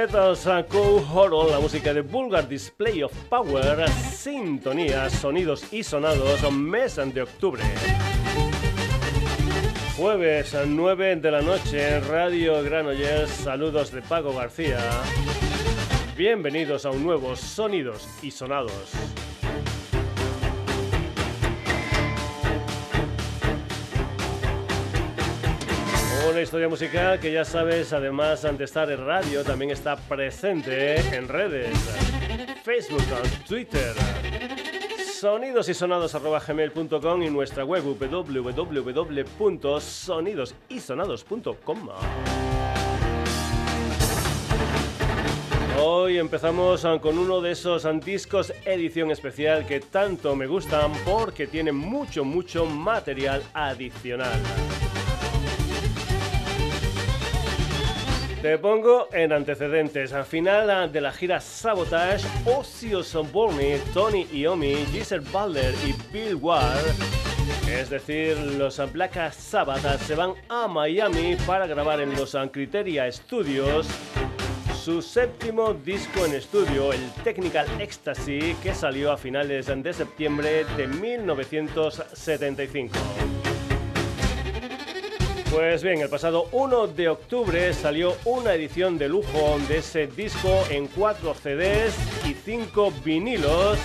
Metal Psycho Horror, la música de Vulgar Display of Power, sintonía, sonidos y sonados, mes de octubre. Jueves a 9 de la noche Radio Granollers, saludos de Paco García. Bienvenidos a un nuevo Sonidos y Sonados. Una historia musical que ya sabes, además de estar en radio, también está presente en redes, Facebook, Twitter, sonidosisonados.gmail.com y nuestra web www.sonidosisonados.com. Hoy empezamos con uno de esos discos edición especial que tanto me gustan porque tiene mucho, mucho material adicional. Te pongo en antecedentes. Al final de la gira Sabotage, Ozzy Osbourne, Tony Iommi, Giselle Butler y Bill Ward, es decir, los Black Sabbath, se van a Miami para grabar en los Criteria Studios su séptimo disco en estudio, el Technical Ecstasy, que salió a finales de septiembre de 1975. Pues bien, el pasado 1 de octubre salió una edición de lujo de ese disco en 4 CDs y 5 vinilos.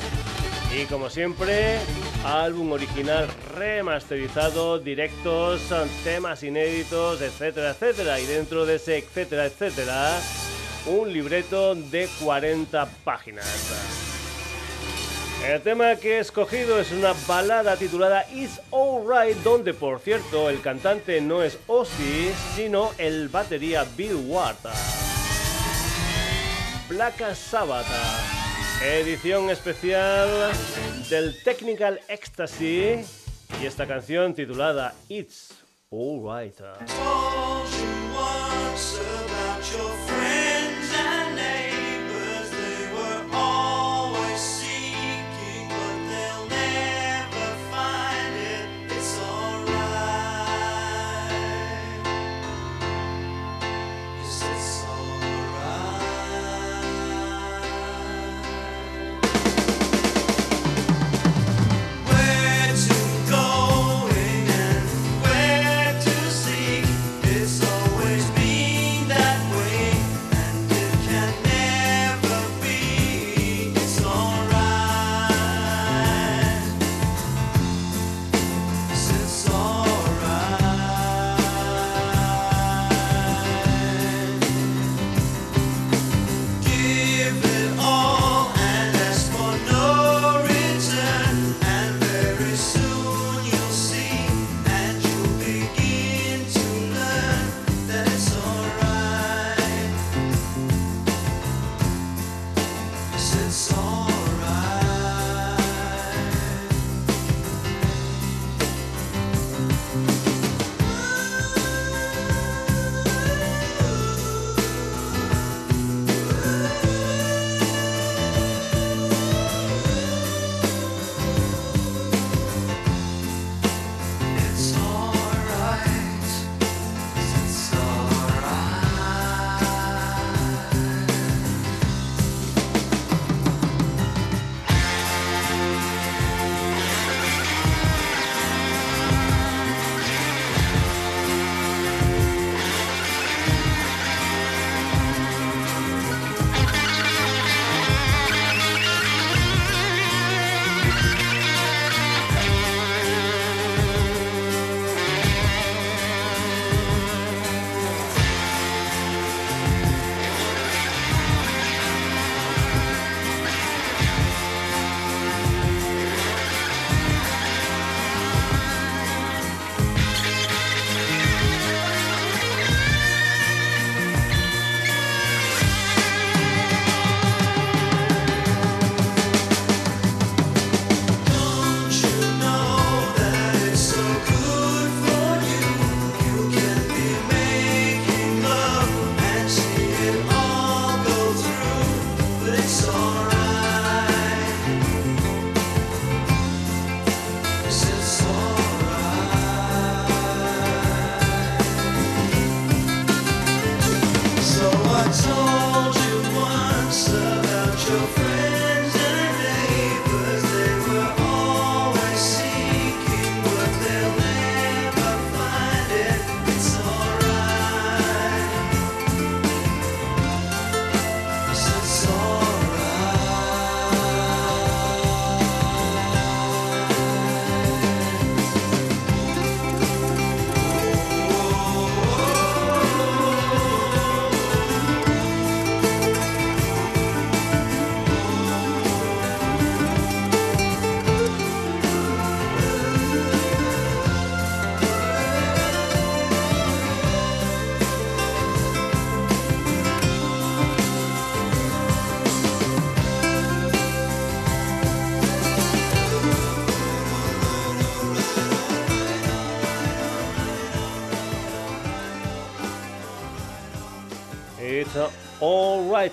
Y como siempre, álbum original remasterizado, directos, temas inéditos, etcétera, etcétera. Y dentro de ese etcétera, etcétera, un libreto de 40 páginas. El tema que he escogido es una balada titulada It's Alright, donde por cierto el cantante no es Ozzy, sino el batería Bill Ward. Black Sabbath, edición especial del Technical Ecstasy y esta canción titulada It's Alright.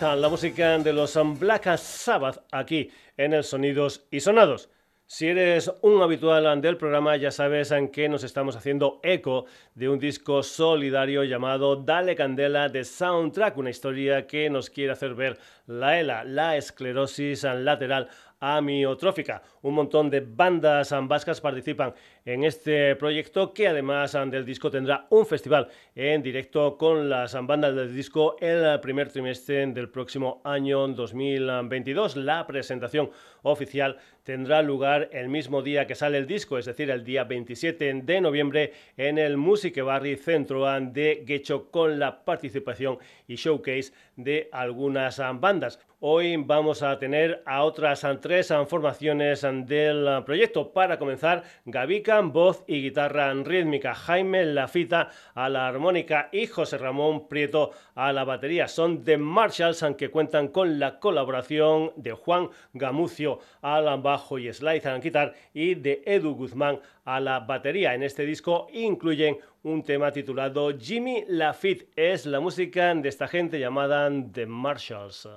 La música de los Black Sabbath aquí en el Sonidos y Sonados. Si eres un habitual del programa, ya sabes en que nos estamos haciendo eco de un disco solidario llamado Dale Candela de Soundtrack, una historia que nos quiere hacer ver la ELA, la esclerosis lateral amiotrófica. Un montón de bandas vascas participan en este proyecto que además del disco tendrá un festival en directo con las bandas del disco el primer trimestre del próximo año 2022. La presentación oficial tendrá lugar el mismo día que sale el disco, es decir, el día 27 de noviembre en el Music Barri Centro de Guecho con la participación y showcase de algunas bandas. Hoy vamos a tener a otras tres formaciones del proyecto. Para comenzar, Gavica, voz y guitarra rítmica, Jaime Lafita a la armónica y José Ramón Prieto a la batería. Son The Marshalls, aunque cuentan con la colaboración de Juan Gamucio a la bajo y slide a la guitarra y de Edu Guzmán a la batería. En este disco incluyen un tema titulado Jimmy Lafitte. Es la música de esta gente llamada The Marshalls.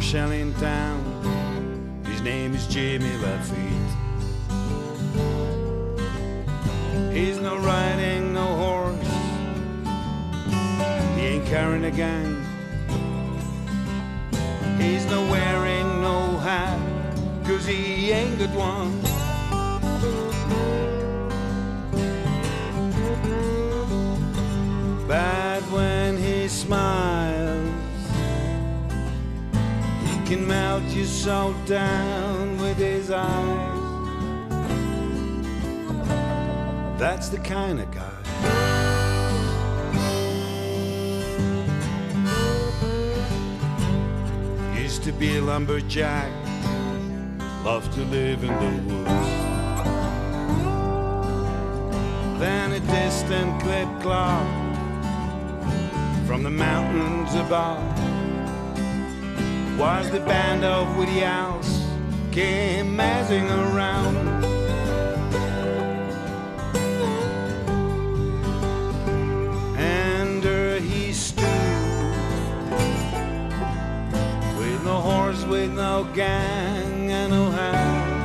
Marshal in town his name is Jimmy Lafitte. He's no riding no horse. He ain't carrying a gang. He's no wearing no hat, cause he ain't got one. Melt your soul down with his eyes. That's the kind of guy. Used to be a lumberjack, loved to live in the woods. Then a distant clip clock from the mountains above was the band of Woody Owls came massing around. And uh, he stood with no horse, with no gang, and no hand.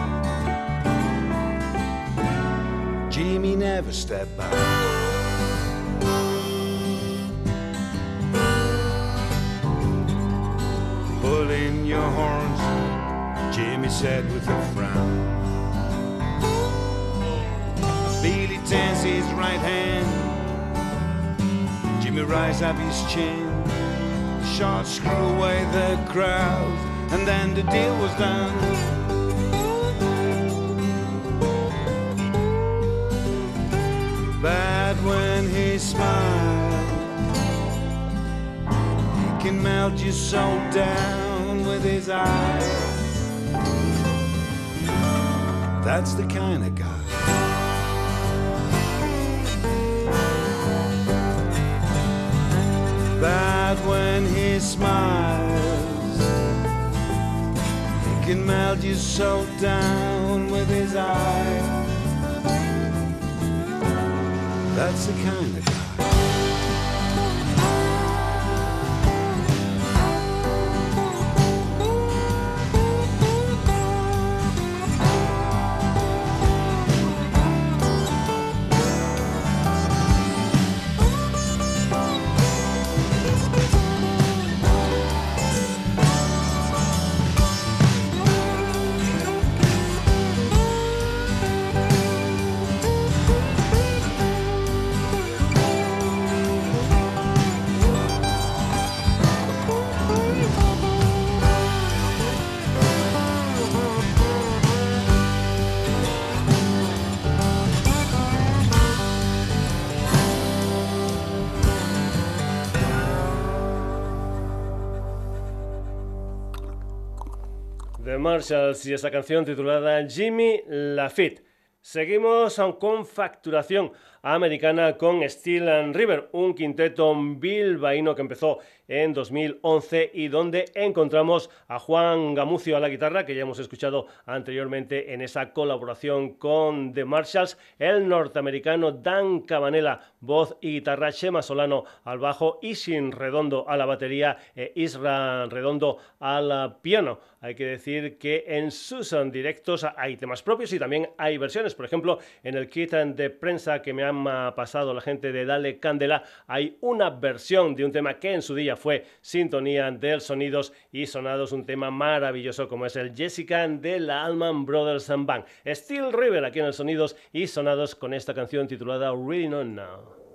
Jimmy never stepped back. Said with a frown. Billy tense his right hand, Jimmy rise up his chin, shot screw away the crowd, and then the deal was done. But when he smiled, he can melt your soul down with his eyes. That's the kind of guy. But when he smiles, he can melt your soul down with his eyes. That's the kind Marshalls y esa canción titulada Jimmy Lafitte. Seguimos con facturación americana con Steel and River, un quinteto bilbaíno que empezó en 2011 y donde encontramos a Juan Gamucio a la guitarra, que ya hemos escuchado anteriormente en esa colaboración con The Marshalls, el norteamericano Dan Cabanela, voz y guitarra, Shema Solano al bajo, Isin Redondo a la batería e Isra Redondo al piano. Hay que decir que en sus directos hay temas propios y también hay versiones. Por ejemplo, en el kit de prensa que me han pasado la gente de Dale Candela, hay una versión de un tema que en su día fue sintonía del Sonidos y Sonados, un tema maravilloso como es el Jessica de la Allman Brothers and Band. Steel River aquí en el Sonidos y Sonados con esta canción titulada Really Not Now.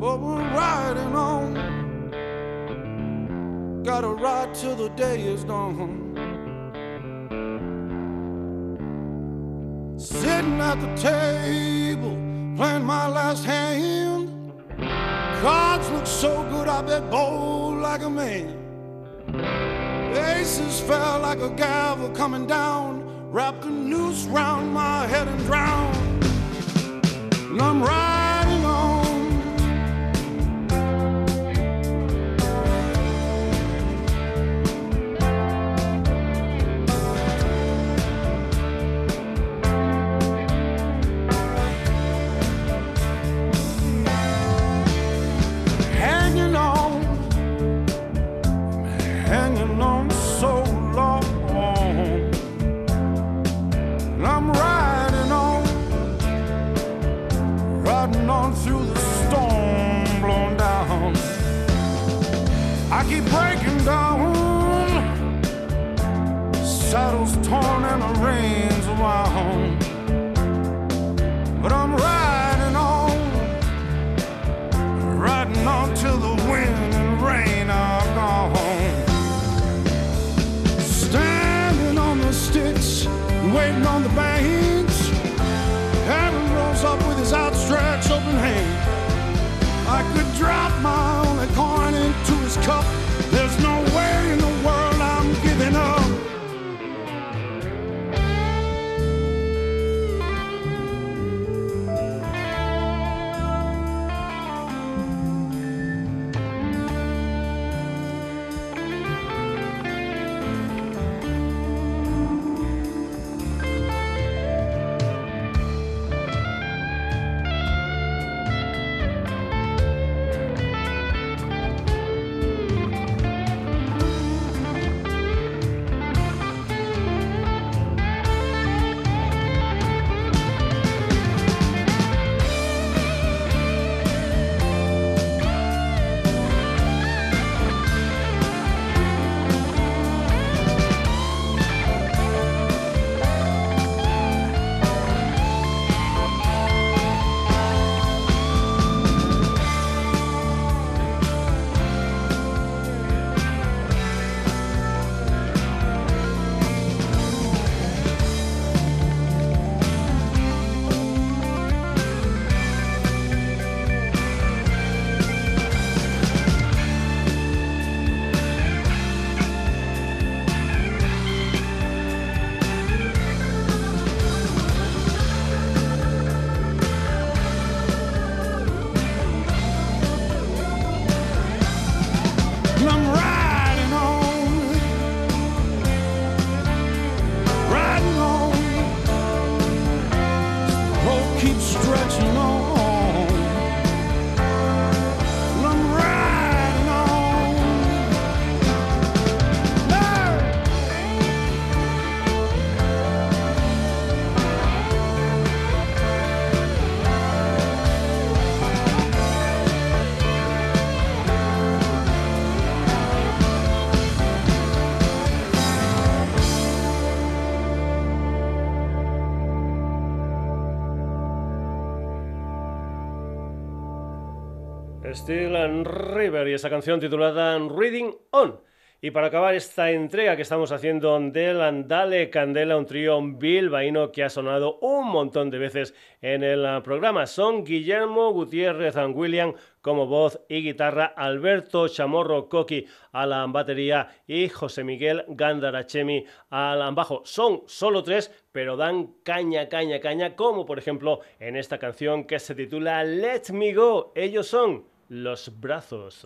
But we're riding on. Gotta ride till the day is done. Sitting at the table, playing my last hand. Cards look so good, I bet bold like a man. Aces fell like a gavel coming down, wrapped a noose round my head and drowned. And I'm riding. Steel River y esa canción titulada Reading On. Y para acabar esta entrega que estamos haciendo del Andale Candela, un trío bilbaíno que ha sonado un montón de veces en el programa. Son Guillermo Gutiérrez and William como voz y guitarra, Alberto Chamorro Coqui a la batería y José Miguel Gandarachemi al bajo. Son solo tres, pero dan caña, caña, caña, como por ejemplo en esta canción que se titula Let Me Go. Ellos son los brazos.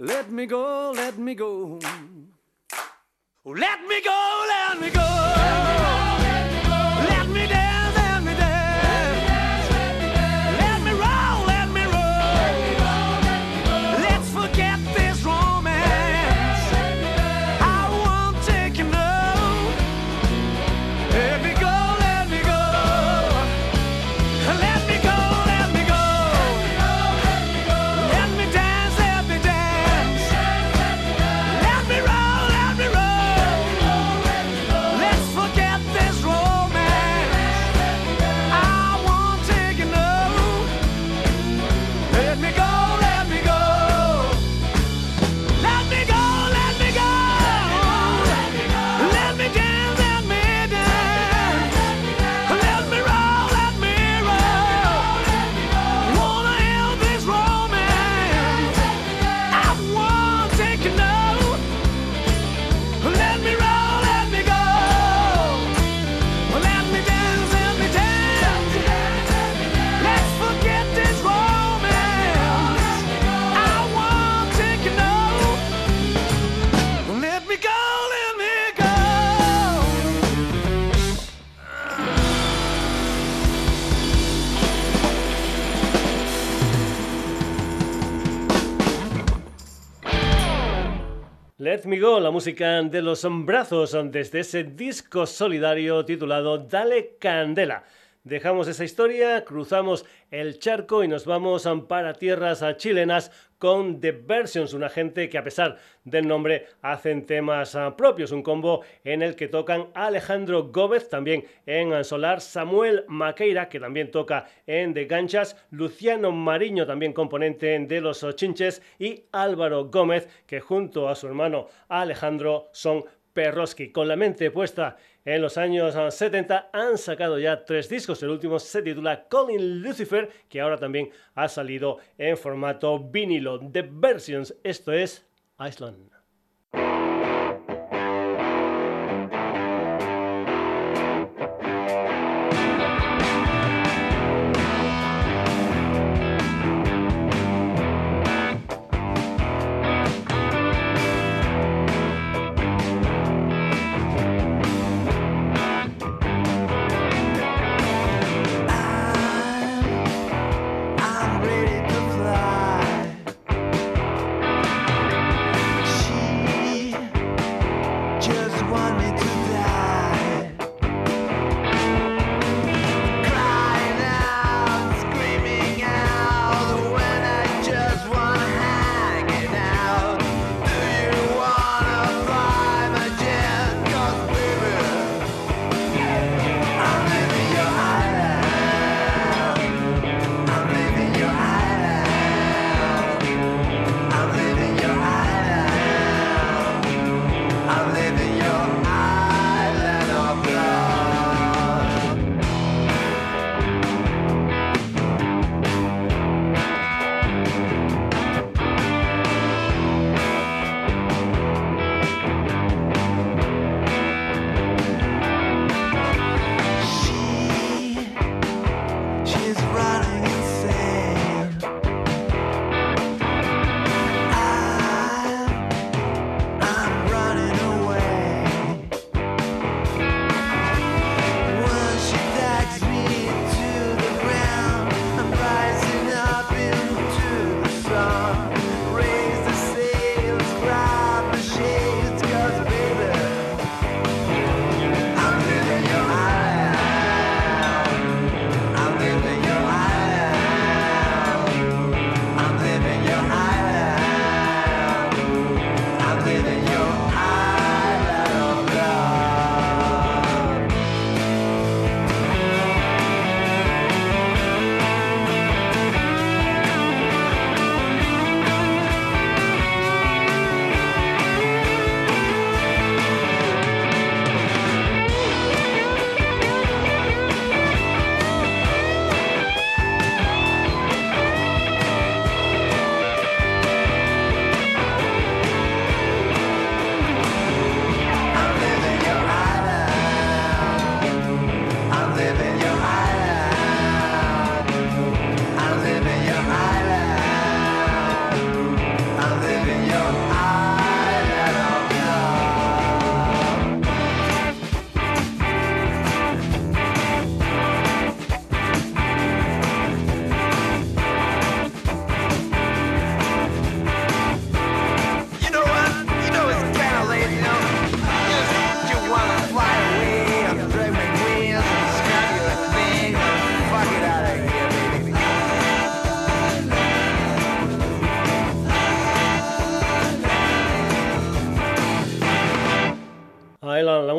Let me go, let me go. Let me go, let me go. La música de los brazos desde ese disco solidario titulado Dale Candela. Dejamos esa historia, cruzamos el charco y nos vamos para tierras chilenas con The Versions, una gente que a pesar del nombre hacen temas ah, propios, un combo en el que tocan Alejandro Gómez, también en Solar, Samuel Maqueira, que también toca en The Ganchas, Luciano Mariño, también componente de Los Chinches, y Álvaro Gómez, que junto a su hermano Alejandro son Perroski. Con la mente puesta en los años 70 han sacado ya tres discos. El último se titula Calling Lucifer, que ahora también ha salido en formato vinilo. The Versions, esto es Iceland.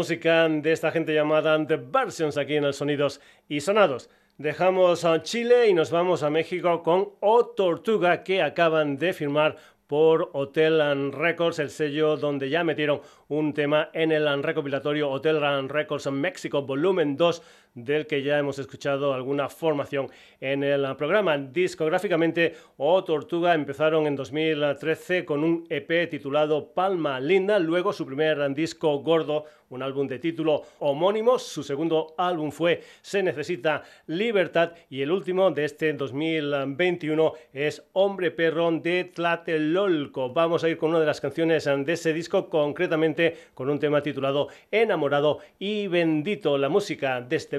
Música de esta gente llamada The Versions aquí en el Sonidos y Sonados. Dejamos a Chile y nos vamos a México con O Tortuga que acaban de firmar por Hotel and Records, el sello donde ya metieron un tema en el recopilatorio Hotel and Records México Volumen 2 del que ya hemos escuchado alguna formación en el programa. Discográficamente, O Tortuga empezaron en 2013 con un EP titulado Palma Linda, luego su primer disco gordo, un álbum de título homónimo, su segundo álbum fue Se Necesita Libertad y el último de este 2021 es Hombre Perrón de Tlatelolco. Vamos a ir con una de las canciones de ese disco, concretamente con un tema titulado Enamorado y Bendito, la música de este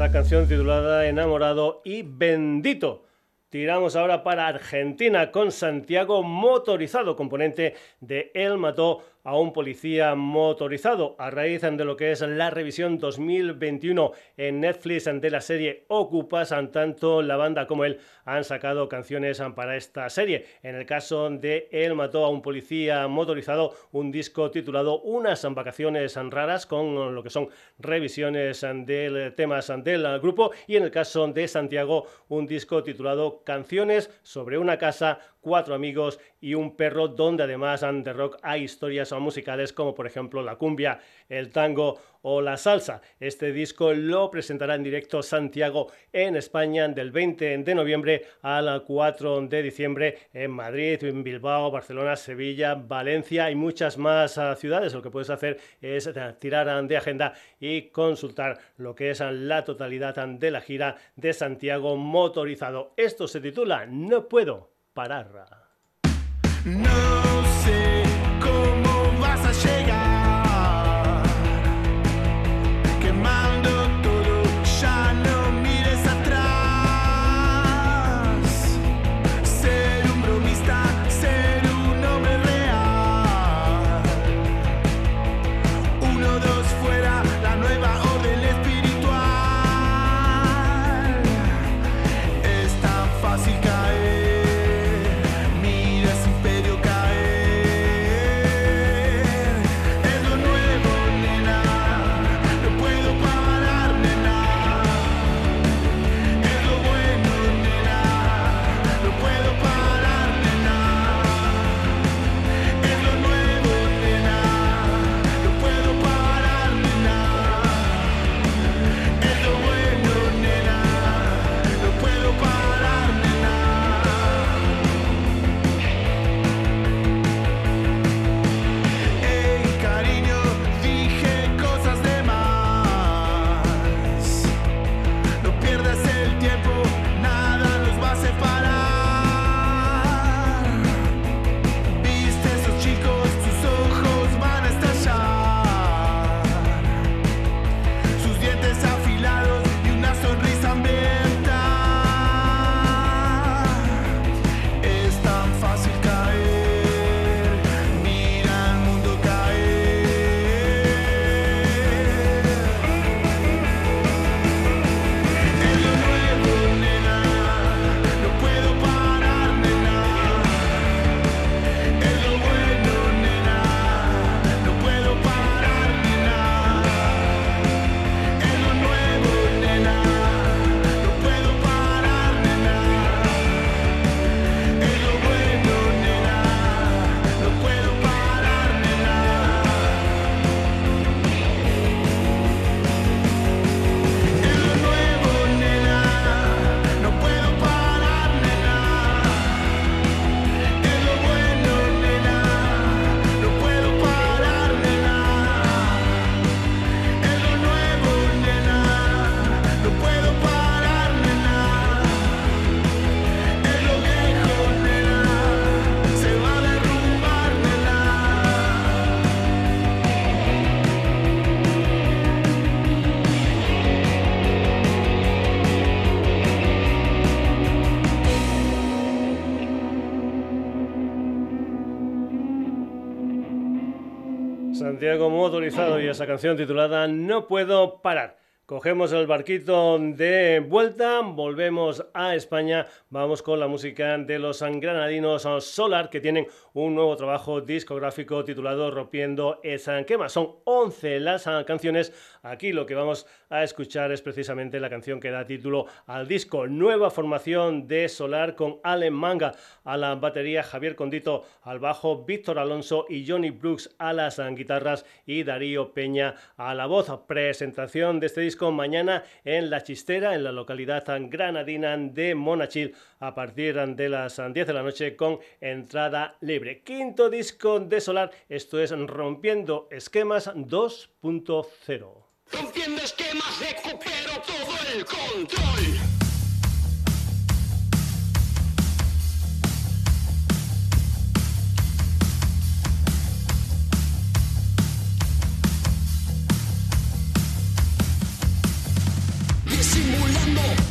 esa canción titulada Enamorado y Bendito. Tiramos ahora para Argentina con Santiago Motorizado, componente de El Mató a un policía motorizado a raíz de lo que es la revisión 2021 en Netflix de la serie Ocupas, tanto la banda como él han sacado canciones para esta serie. En el caso de Él mató a un policía motorizado, un disco titulado Unas vacaciones raras con lo que son revisiones de temas del grupo y en el caso de Santiago un disco titulado Canciones sobre una casa cuatro amigos y un perro, donde además de rock hay historias musicales como por ejemplo la cumbia, el tango o la salsa. Este disco lo presentará en directo Santiago en España del 20 de noviembre al 4 de diciembre en Madrid, en Bilbao, Barcelona, Sevilla, Valencia y muchas más ah, ciudades. Lo que puedes hacer es eh, tirar de agenda y consultar lo que es la totalidad de la gira de Santiago motorizado. Esto se titula No puedo parar. No esa canción titulada No puedo parar. Cogemos el barquito de vuelta, volvemos a España, vamos con la música de los granadinos Solar que tienen un nuevo trabajo discográfico titulado Rompiendo esa quema. Son 11 las canciones. Aquí lo que vamos a escuchar es precisamente la canción que da título al disco. Nueva formación de Solar con Allen Manga a la batería, Javier Condito al bajo, Víctor Alonso y Johnny Brooks a las guitarras y Darío Peña a la voz. Presentación de este disco mañana en La Chistera, en la localidad granadina de Monachil, a partir de las 10 de la noche con entrada libre. Quinto disco de Solar, esto es Rompiendo Esquemas 2.0. Rompiendo esquemas, recupero todo el control.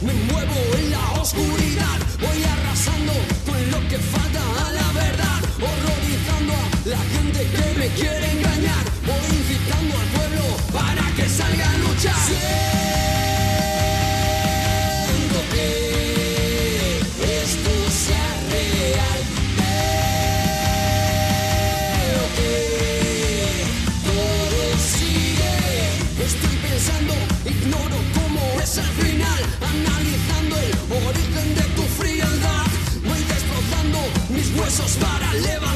me muevo en la oscuridad, voy arrasando con lo que falta a la verdad, horrorizando a la gente que me quiere engañar, voy incitando al pueblo para que salga a luchar. para levantar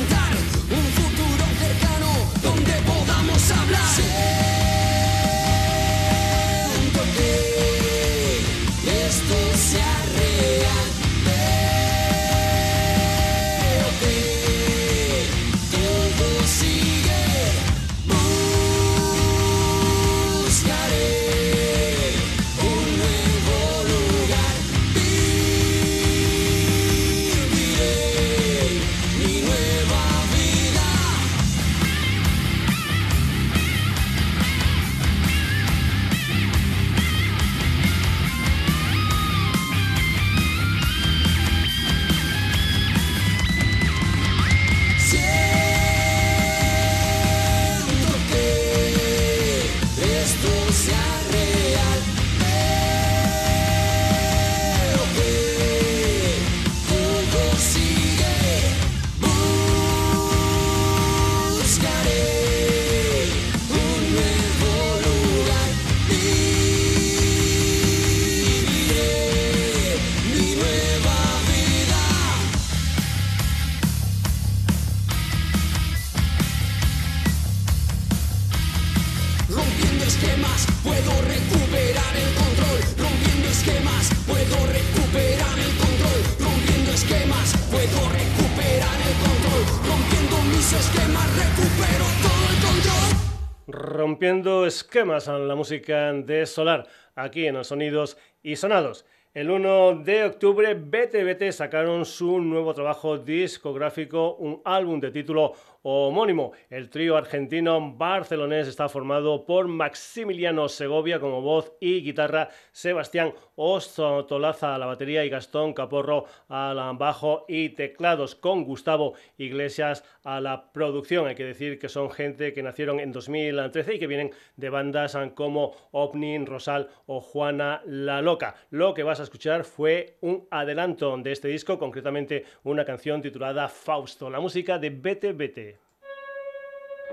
esquemas a la música de Solar aquí en los Sonidos y Sonados. El 1 de octubre, BTBT sacaron su nuevo trabajo discográfico, un álbum de título homónimo. El trío argentino barcelonés está formado por Maximiliano Segovia como voz y guitarra, Sebastián Ostolaza a la batería y Gastón Caporro a la bajo y teclados, con Gustavo Iglesias a la producción. Hay que decir que son gente que nacieron en 2013 y que vienen de bandas como Opnin, Rosal o Juana la Loca. Lo que vas a escuchar fue un adelanto de este disco, concretamente una canción titulada Fausto, la música de BTBT. Vete,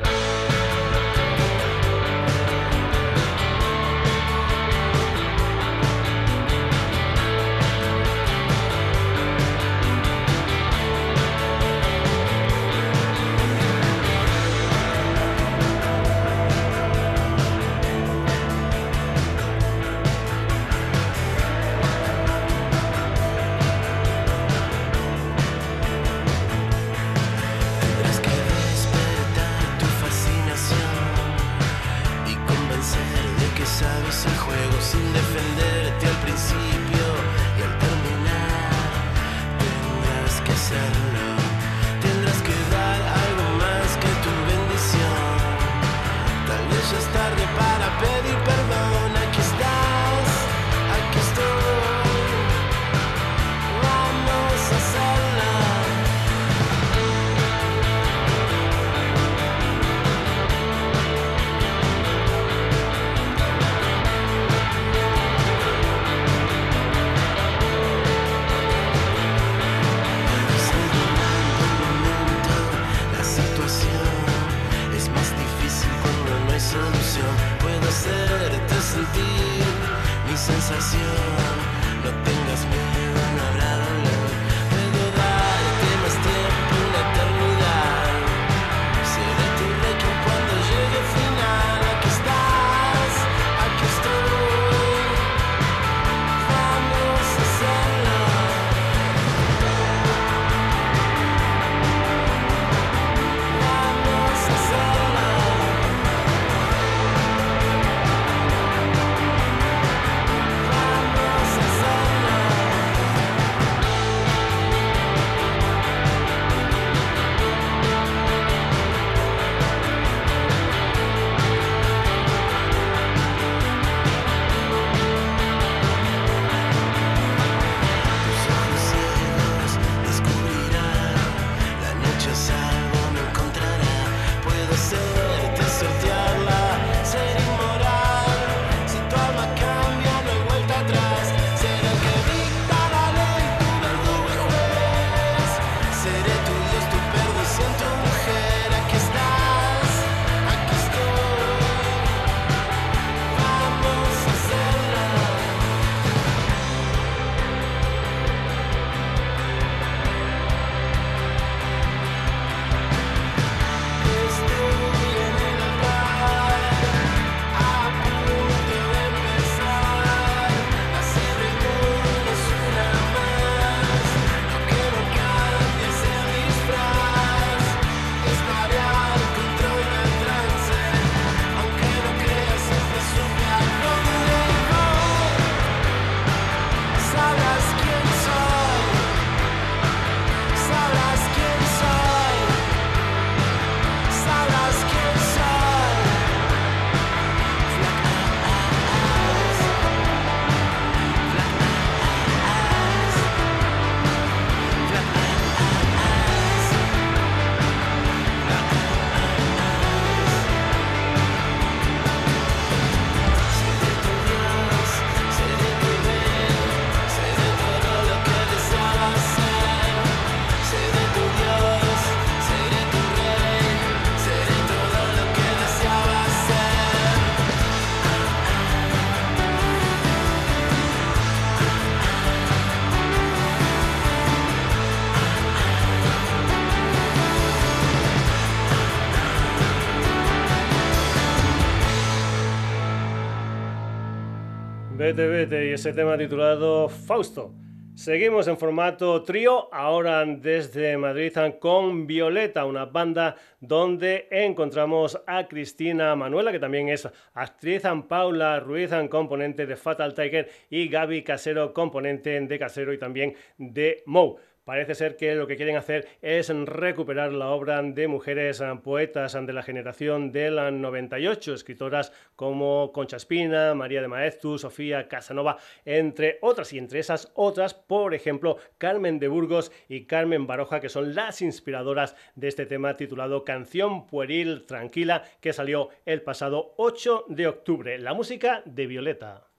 Bye. Y ese tema titulado Fausto. Seguimos en formato trío, ahora desde Madrid con Violeta, una banda donde encontramos a Cristina Manuela, que también es actriz, Paula Ruiz, componente de Fatal Tiger, y Gaby Casero, componente de Casero y también de Mou. Parece ser que lo que quieren hacer es recuperar la obra de mujeres ah, poetas ah, de la generación del 98, escritoras como Concha Espina, María de Maeztu, Sofía Casanova, entre otras, y entre esas otras, por ejemplo, Carmen de Burgos y Carmen Baroja, que son las inspiradoras de este tema titulado Canción Pueril Tranquila, que salió el pasado 8 de octubre. La música de Violeta.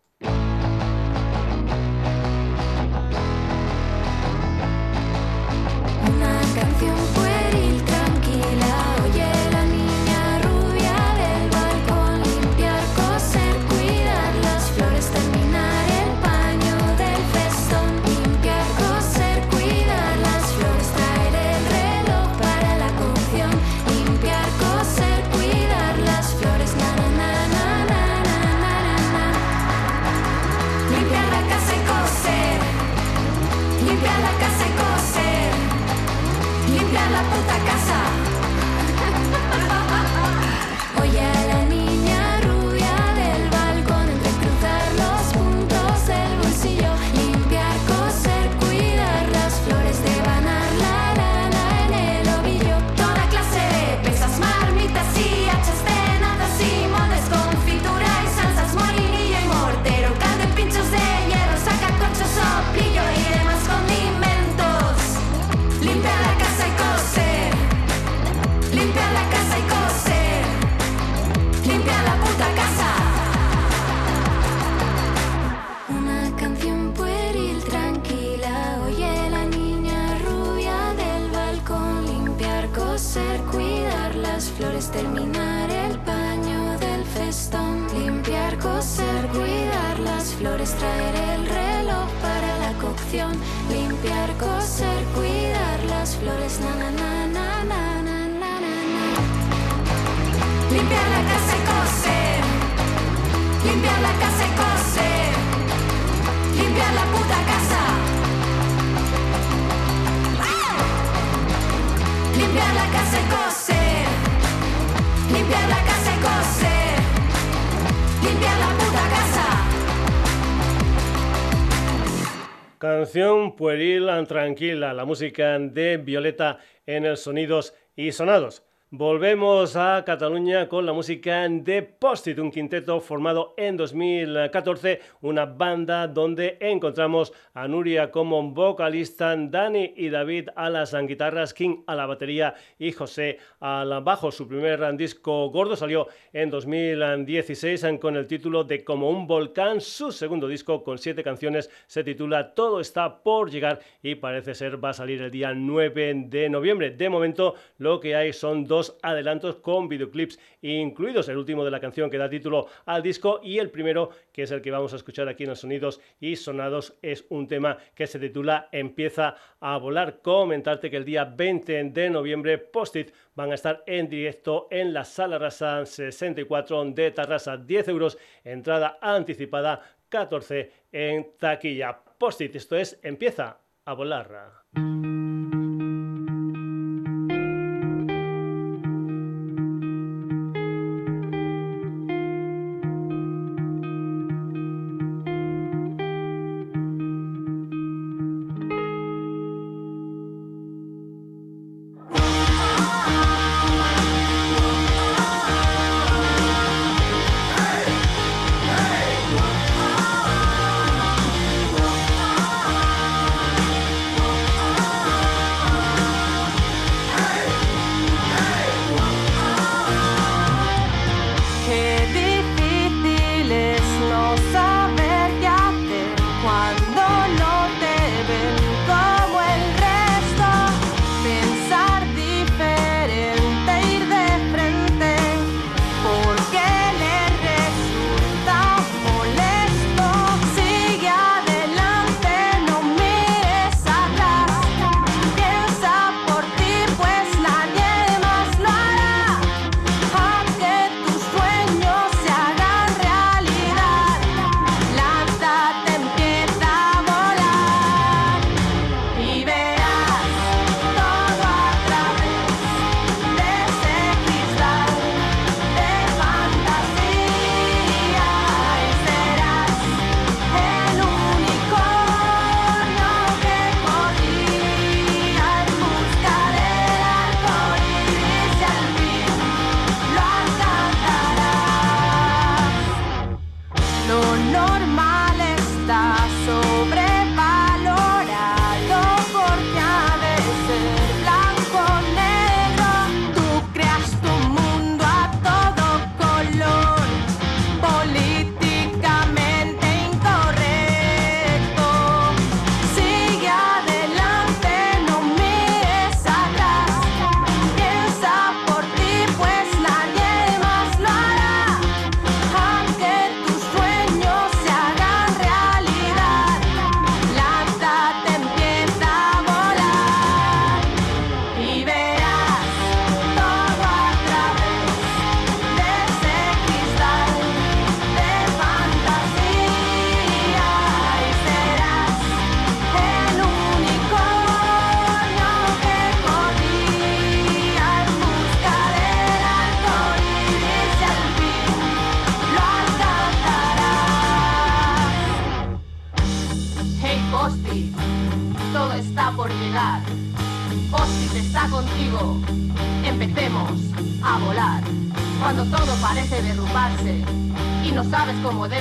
Pueril tranquila, la música de Violeta en el Sonidos y Sonados. Volvemos a Cataluña con la música de Postit, un quinteto formado en 2014, una banda donde encontramos a Nuria como vocalista, Dani y David a las guitarras, King a la batería y José al bajo. Su primer disco gordo salió en 2016 con el título de Como un volcán. Su segundo disco con siete canciones se titula Todo está por llegar y parece ser va a salir el día 9 de noviembre. De momento lo que hay son dos adelantos con videoclips incluidos. El último de la canción que da título al disco y el primero, que es el que vamos a escuchar aquí en los sonidos y sonados, es un tema que se titula Empieza a volar. Comentarte que el día 20 de noviembre, Post-it van a estar en directo en la Sala Rasa 64 de Tarrasa. 10 euros, entrada anticipada, 14 en taquilla. Post-it, esto es Empieza a volar.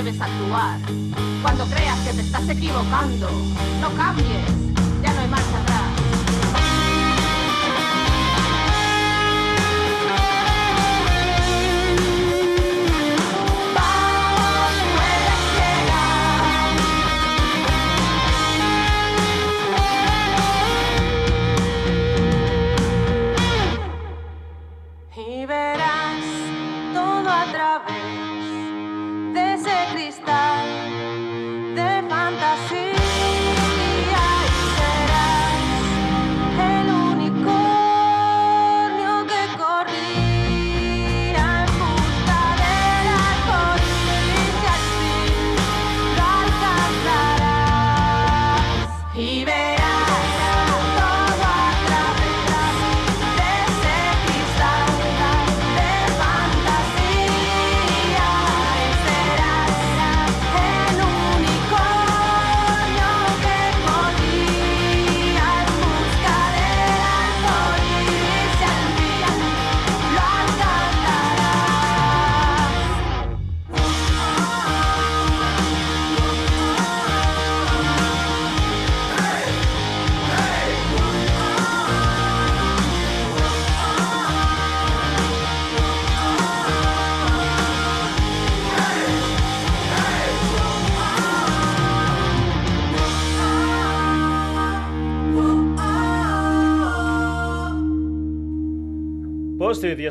Debes actuar. Cuando creas que te estás equivocando, no cambies,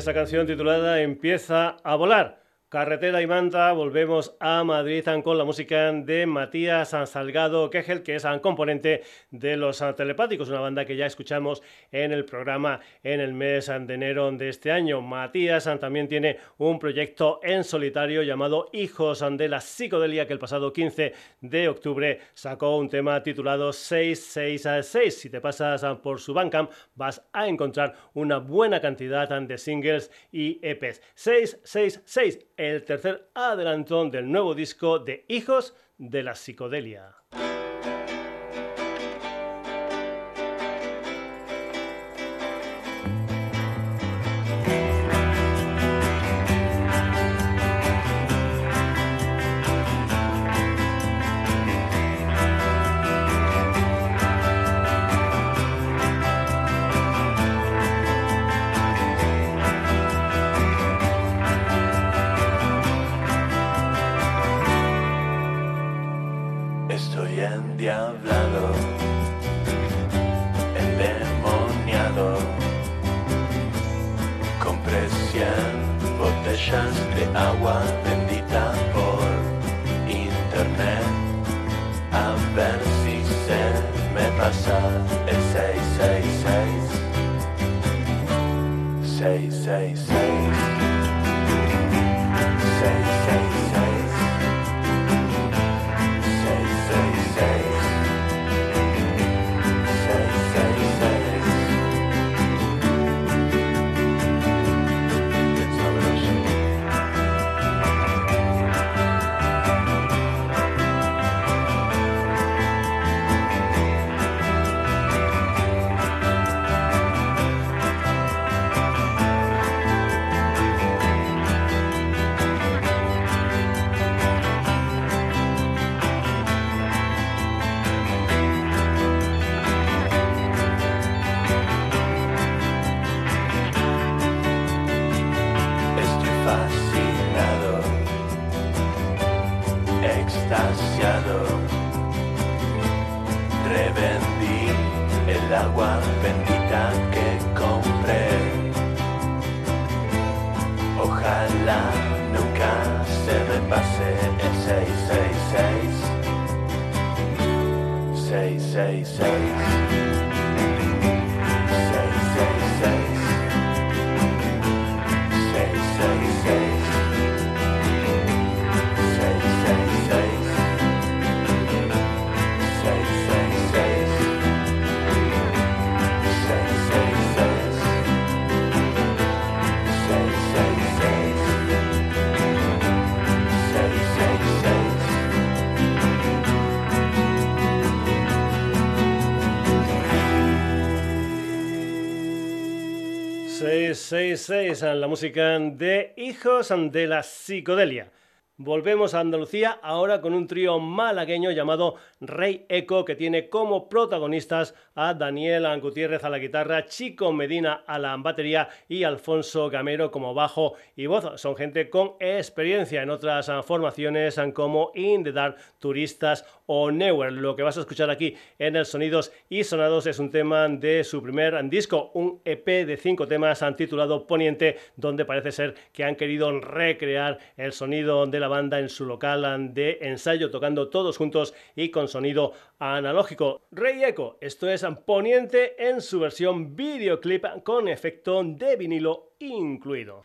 y esta canción titulada Empieza a volar. Carretera y Manta, volvemos a Madrid con la música de Matías Salgado Kegel, que es un componente de los Telepáticos, una banda que ya escuchamos en el programa en el mes de enero de este año. Matías también tiene un proyecto en solitario llamado Hijos de la Psicodelia, que el pasado 15 de octubre sacó un tema titulado 666. Si te pasas por su Bandcamp, vas a encontrar una buena cantidad de singles y EPs. 666 el tercer adelantón del nuevo disco de Hijos de la Psicodelia. 666 en la música de Hijos de la Psicodelia. Volvemos a Andalucía ahora con un trío malagueño llamado Rey Eco que tiene como protagonistas a Daniel Gutiérrez a la guitarra, Chico Medina a la batería y Alfonso Gamero como bajo y voz. Son gente con experiencia en otras formaciones como In the Dark, Turistas o. Lo que vas a escuchar aquí en el Sonidos y Sonados es un tema de su primer disco, un EP de cinco temas titulado Poniente, donde parece ser que han querido recrear el sonido de la banda en su local de ensayo, tocando todos juntos y con sonido analógico. Rey Eco, esto es Poniente en su versión videoclip con efecto de vinilo incluido.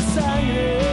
sangue.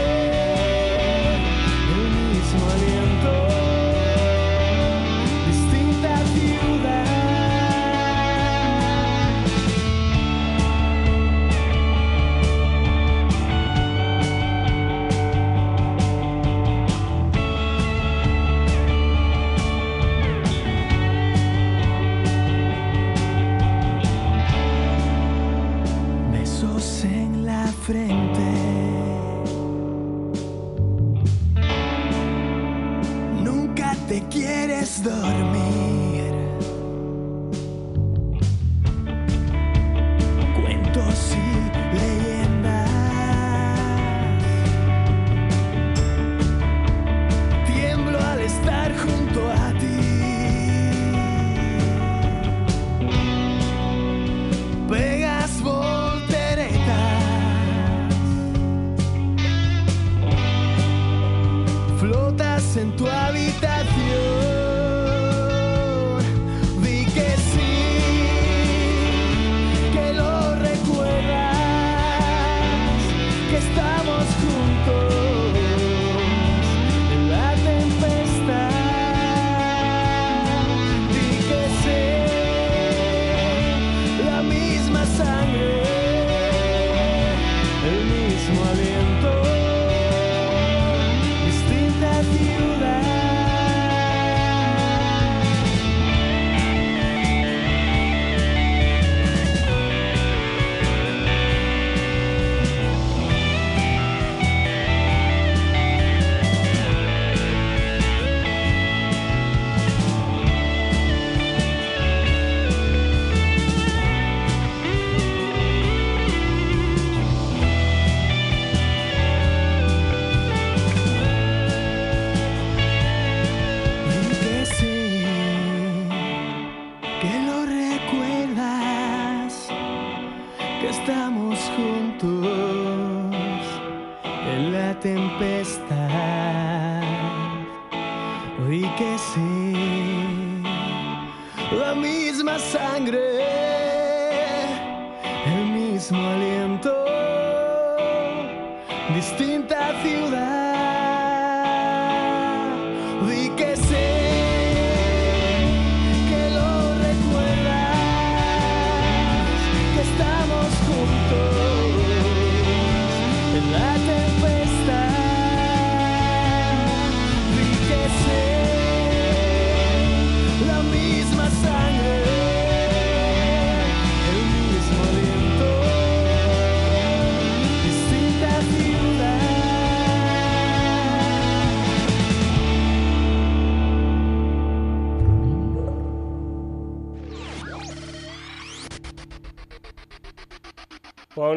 En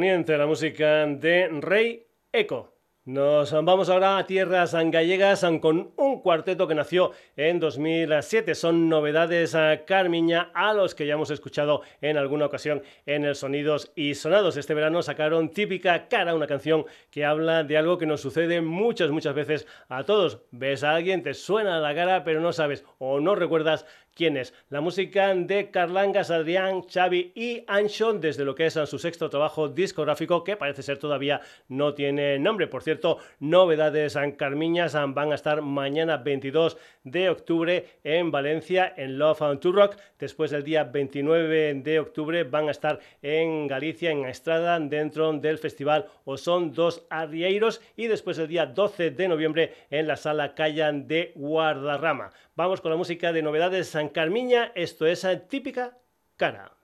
La música de Rey Eco. Nos vamos ahora a tierras gallegas con un cuarteto que nació en 2007. Son novedades a Carmiña a los que ya hemos escuchado en alguna ocasión en el Sonidos y Sonados. Este verano sacaron Típica Cara, una canción que habla de algo que nos sucede muchas, muchas veces a todos. Ves a alguien, te suena la cara, pero no sabes o no recuerdas quién es. La música de Carlangas, Adrián, Xavi y Anshon desde lo que es su sexto trabajo discográfico que parece ser todavía no tiene nombre. Por cierto, novedades en Carmiñas van a estar mañana 22 de octubre en Valencia en Love and to Rock. Después del día 29 de octubre van a estar en Galicia, en Estrada, dentro del festival O Son Dos Arrieiros y después el día 12 de noviembre en la sala Callan de Guardarrama. Vamos con la música de novedades San Carmiña. Esto es típica cara.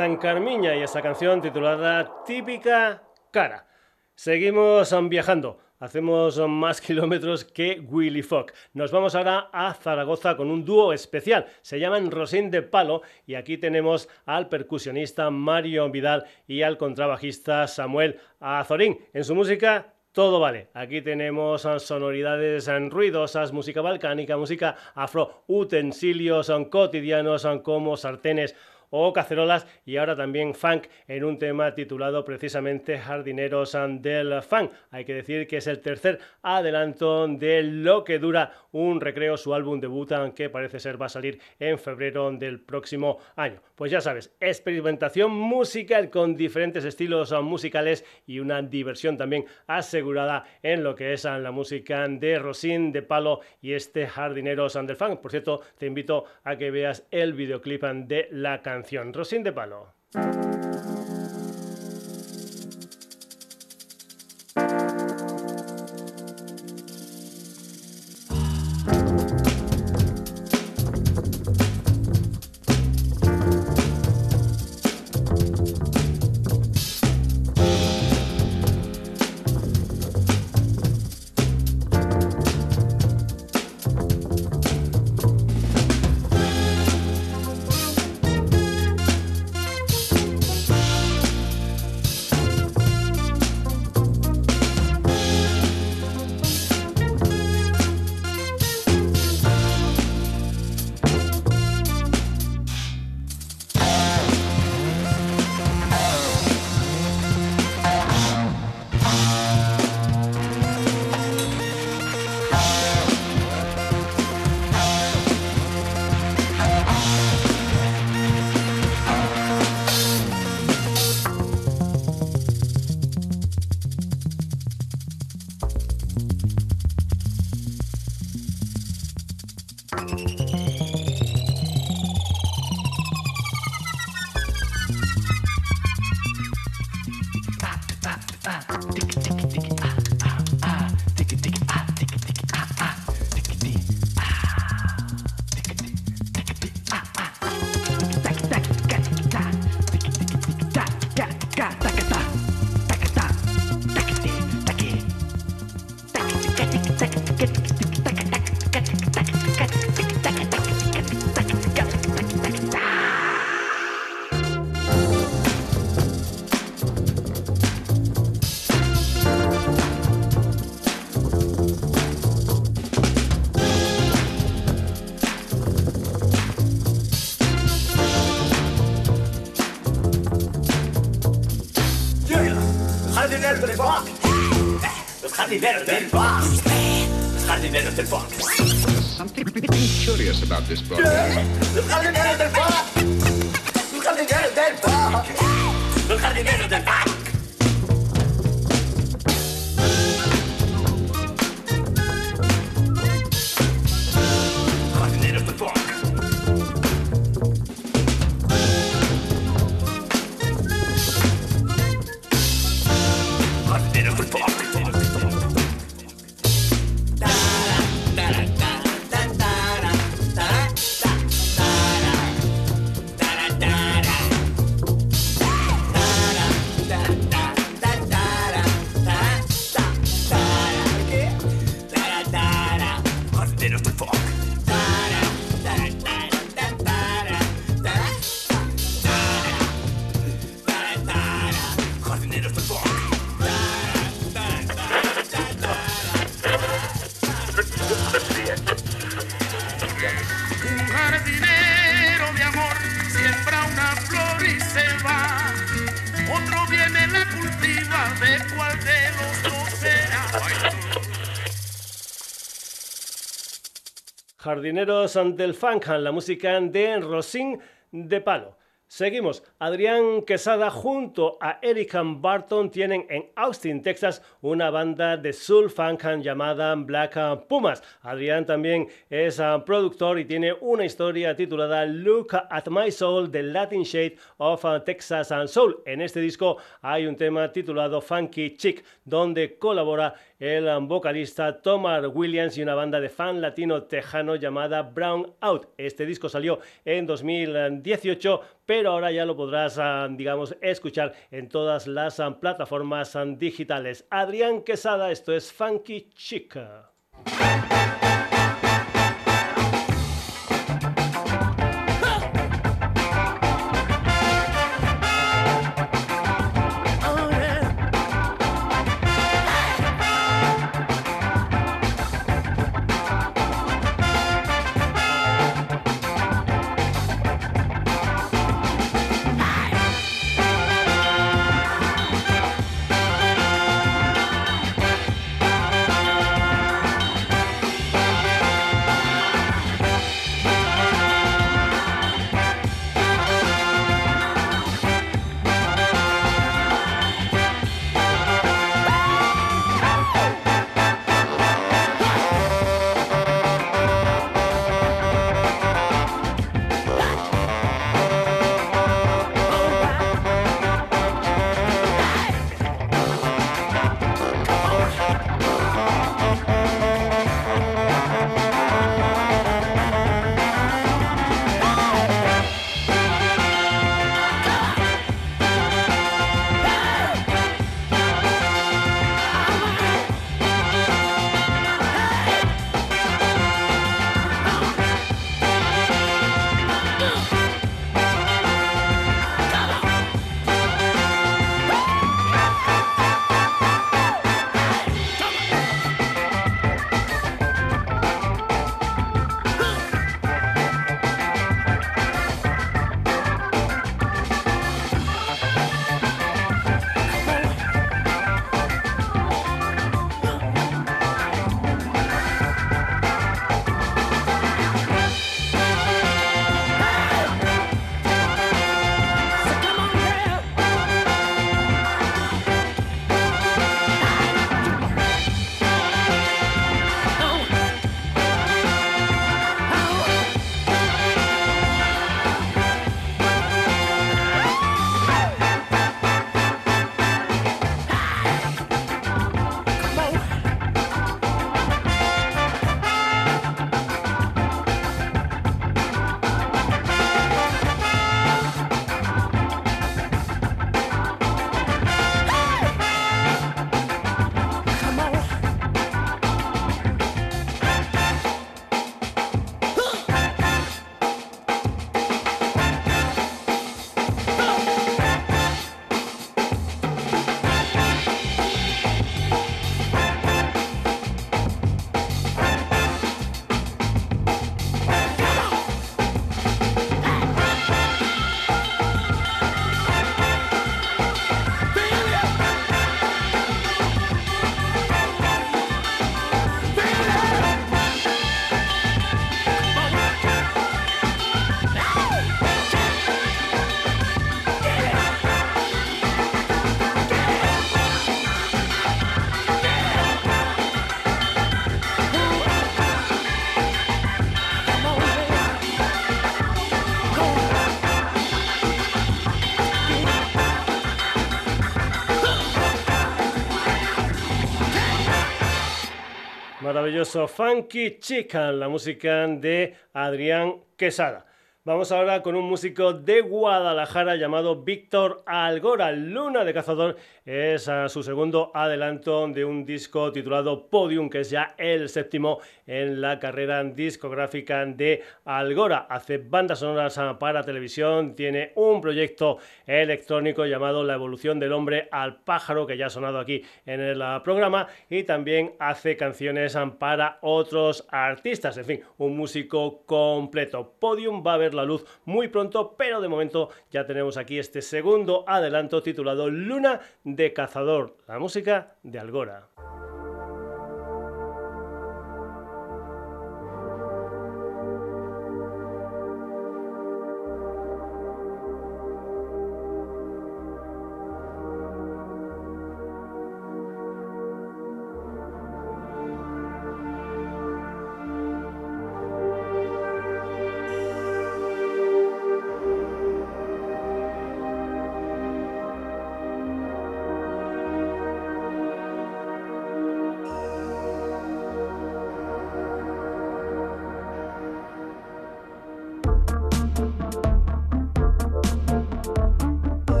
San Carmiña y esa canción titulada Típica Cara. Seguimos viajando. Hacemos más kilómetros que Willy Fogg. Nos vamos ahora a Zaragoza con un dúo especial. Se llaman Rosín de Palo y aquí tenemos al percusionista Mario Vidal y al contrabajista Samuel Azorín. En su música todo vale. Aquí tenemos sonoridades ruidosas, música balcánica, música afro, utensilios cotidianos como sartenes o cacerolas y ahora también funk en un tema titulado precisamente Jardineros del Funk. Hay que decir que es el tercer adelanto de lo que dura un recreo, su álbum debut, que parece ser va a salir en febrero del próximo año. Pues ya sabes, experimentación musical con diferentes estilos musicales y una diversión también asegurada en lo que es la música de Rosin de Palo y este Jardineros del Funk. Por cierto, te invito a que veas el videoclip de la canción Rosín de Palo. Jardineros del funk. Los jardineros del funk. Something curious about this program. Los jardineros del funk. Los jardineros del funk. Los jardineros del funk. Jardineros del Funk, la música de Rosin de Palo. Seguimos. Adrián Quesada junto a Eric Barton tienen en Austin, Texas, una banda de soul funk llamada Black Pumas. Adrián también es ah, productor y tiene una historia titulada Look at My Soul, The Latin Shade of ah, Texas and Soul. En este disco hay un tema titulado Funky Chick, donde colabora el vocalista Tomar Williams y una banda de fan latino tejano llamada Brown Out. Este disco salió en 2018, pero ahora ya lo podrás, ah, digamos, escuchar en todas las ah, plataformas ah, digitales. Adrián Quesada, esto es Funky Chica. Funky Chicken, la música de Adrián Quesada. Vamos ahora con un músico de Guadalajara llamado Víctor Algora. Luna de Cazador es su segundo adelanto de un disco titulado Podium, que es ya el séptimo en la carrera discográfica de Algora. Hace bandas sonoras para televisión, tiene un proyecto electrónico llamado La evolución del hombre al pájaro, que ya ha sonado aquí en el ah, programa, y también hace canciones para otros artistas. En fin, un músico completo. Podium va a ver la luz muy pronto, pero de momento ya tenemos aquí este segundo adelanto titulado Luna de Cazador, la música de Algora.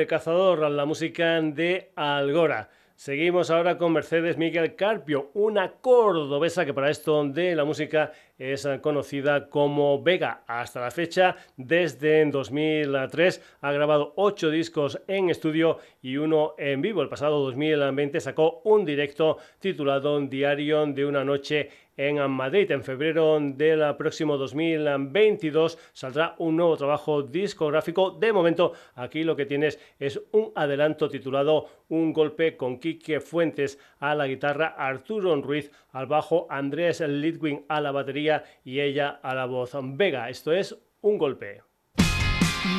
De Cazador, la música de Algora. Seguimos ahora con Mercedes Miguel Carpio, una cordobesa que para esto de la música es conocida como Vega. Hasta la fecha, desde 2003, ha grabado ocho discos en estudio y uno en vivo. El pasado 2020 sacó un directo titulado Diario de una noche en Madrid. En febrero del próximo 2022 saldrá un nuevo trabajo discográfico. De momento, aquí lo que tienes es un adelanto titulado Un golpe con Quique Fuentes a la guitarra, Arturo Ruiz al bajo, Andrés Lidwin a la batería y ella a la voz. Vega, esto es Un golpe.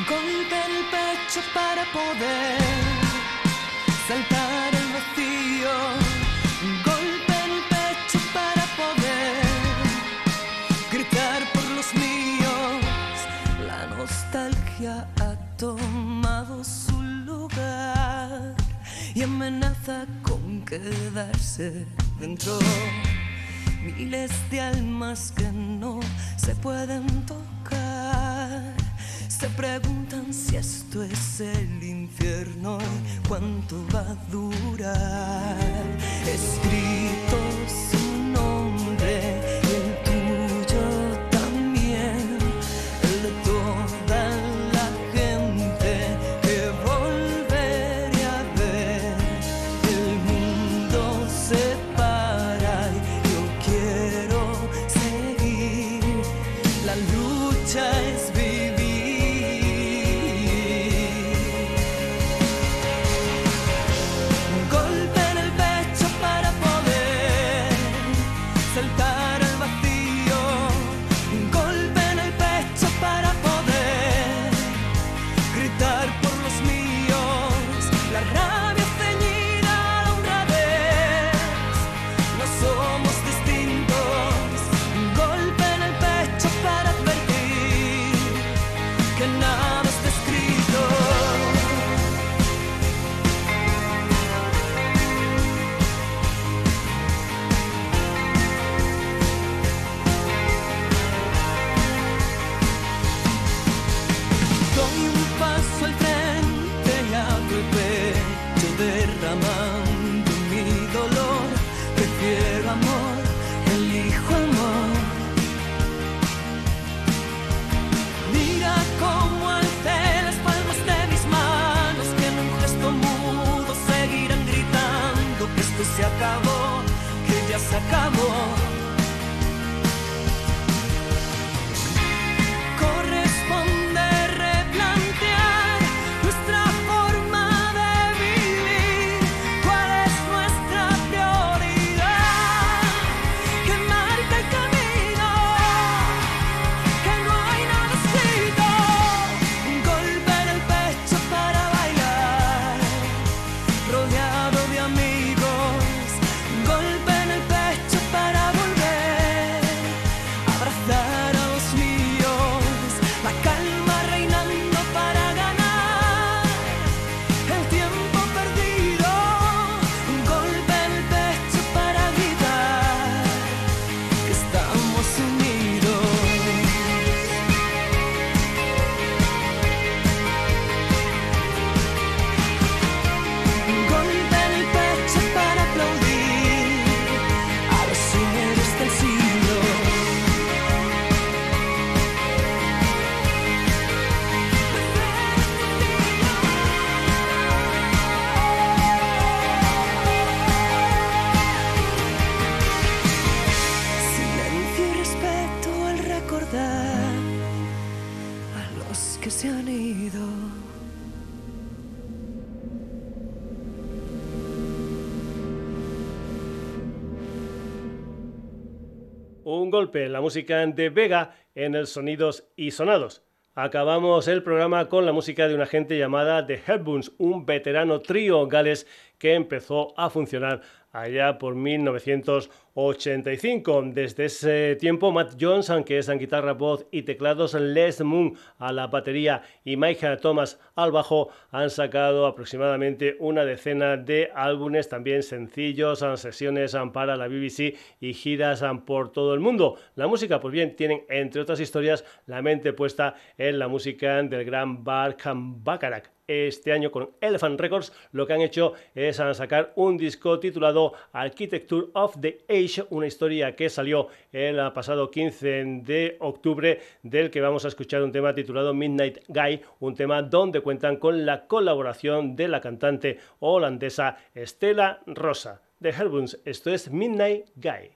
Golpe en pecho para poder saltar el vacío. Y amenaza con quedarse dentro. Miles de almas que no se pueden tocar. Se preguntan si esto es el infierno y cuánto va a durar. Escrito se golpe la música de Vega en el Sonidos y Sonados. Acabamos el programa con la música de una gente llamada The Headbones, un veterano trío gales que empezó a funcionar allá por 1985. Desde ese tiempo, Matt Johnson, que es en guitarra, voz y teclados, Les Moon a la batería y Mike Thomas al bajo, han sacado aproximadamente una decena de álbumes, también sencillos, sesiones para la BBC y giras por todo el mundo. La música, pues bien, tienen, entre otras historias, la mente puesta en la música del gran Barkham Bacharach este año con Elephant Records, lo que han hecho es sacar un disco titulado Architecture of the Age, una historia que salió el pasado 15 de octubre, del que vamos a escuchar un tema titulado Midnight Guy, un tema donde cuentan con la colaboración de la cantante holandesa Stella Rosa. De Herbuns, esto es Midnight Guy.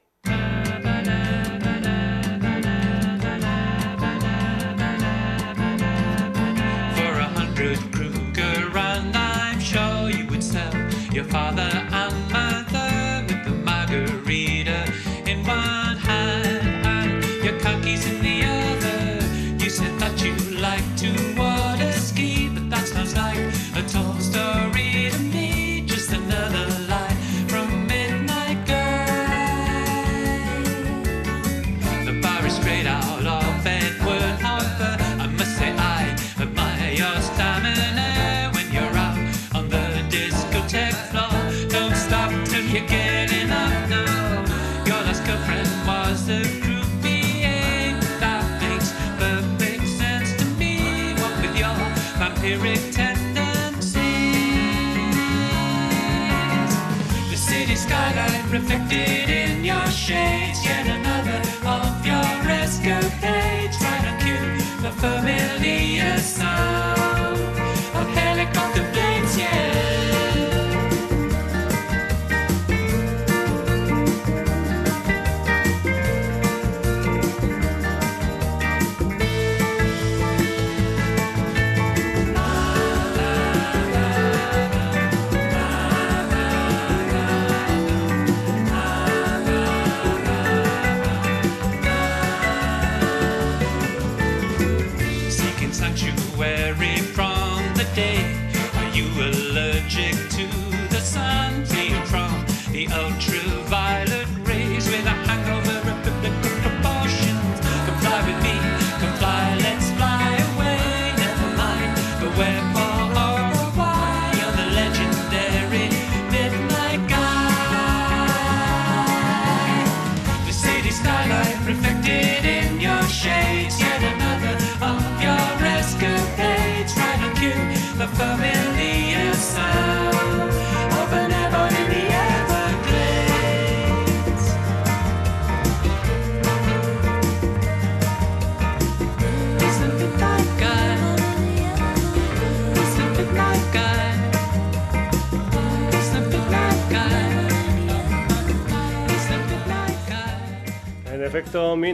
Reflected in your shades. Yet another of your escapades. Trying to cue the familiar sound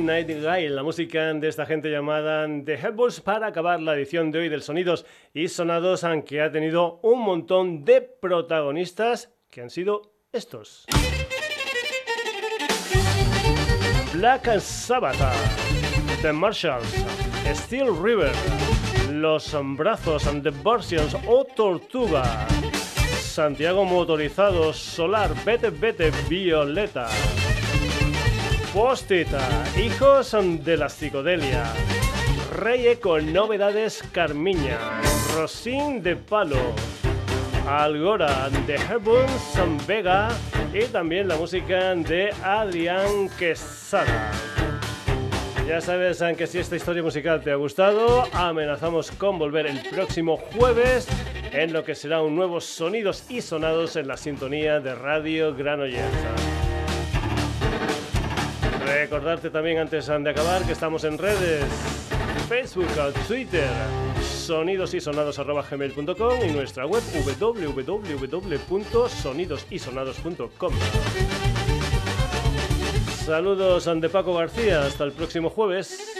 Midnight Guy, la música de esta gente llamada The Headballs para acabar la edición de hoy del Sonidos y Sonados, aunque ha tenido un montón de protagonistas que han sido estos. Black Sabbath, The Marshalls, Steel River, Los Brazos and the Versions o Tortuga, Santiago Motorizados, Solar, Vete Vete, Violeta. Postita, Hijos de la Psicodelia, Rey con Novedades Carmiña, Rosín de Palo, Algora de Heaven, San Vega y también la música de Adrián Quesada. Ya sabes que si esta historia musical te ha gustado, amenazamos con volver el próximo jueves en lo que será un nuevo Sonidos y Sonados en la sintonía de Radio Granollers. Recordarte también antes de acabar que estamos en redes, Facebook, Twitter, sonidosysonados.gmail.com y nuestra web www.sonidosysonados.com. Saludos ante Paco García, hasta el próximo jueves.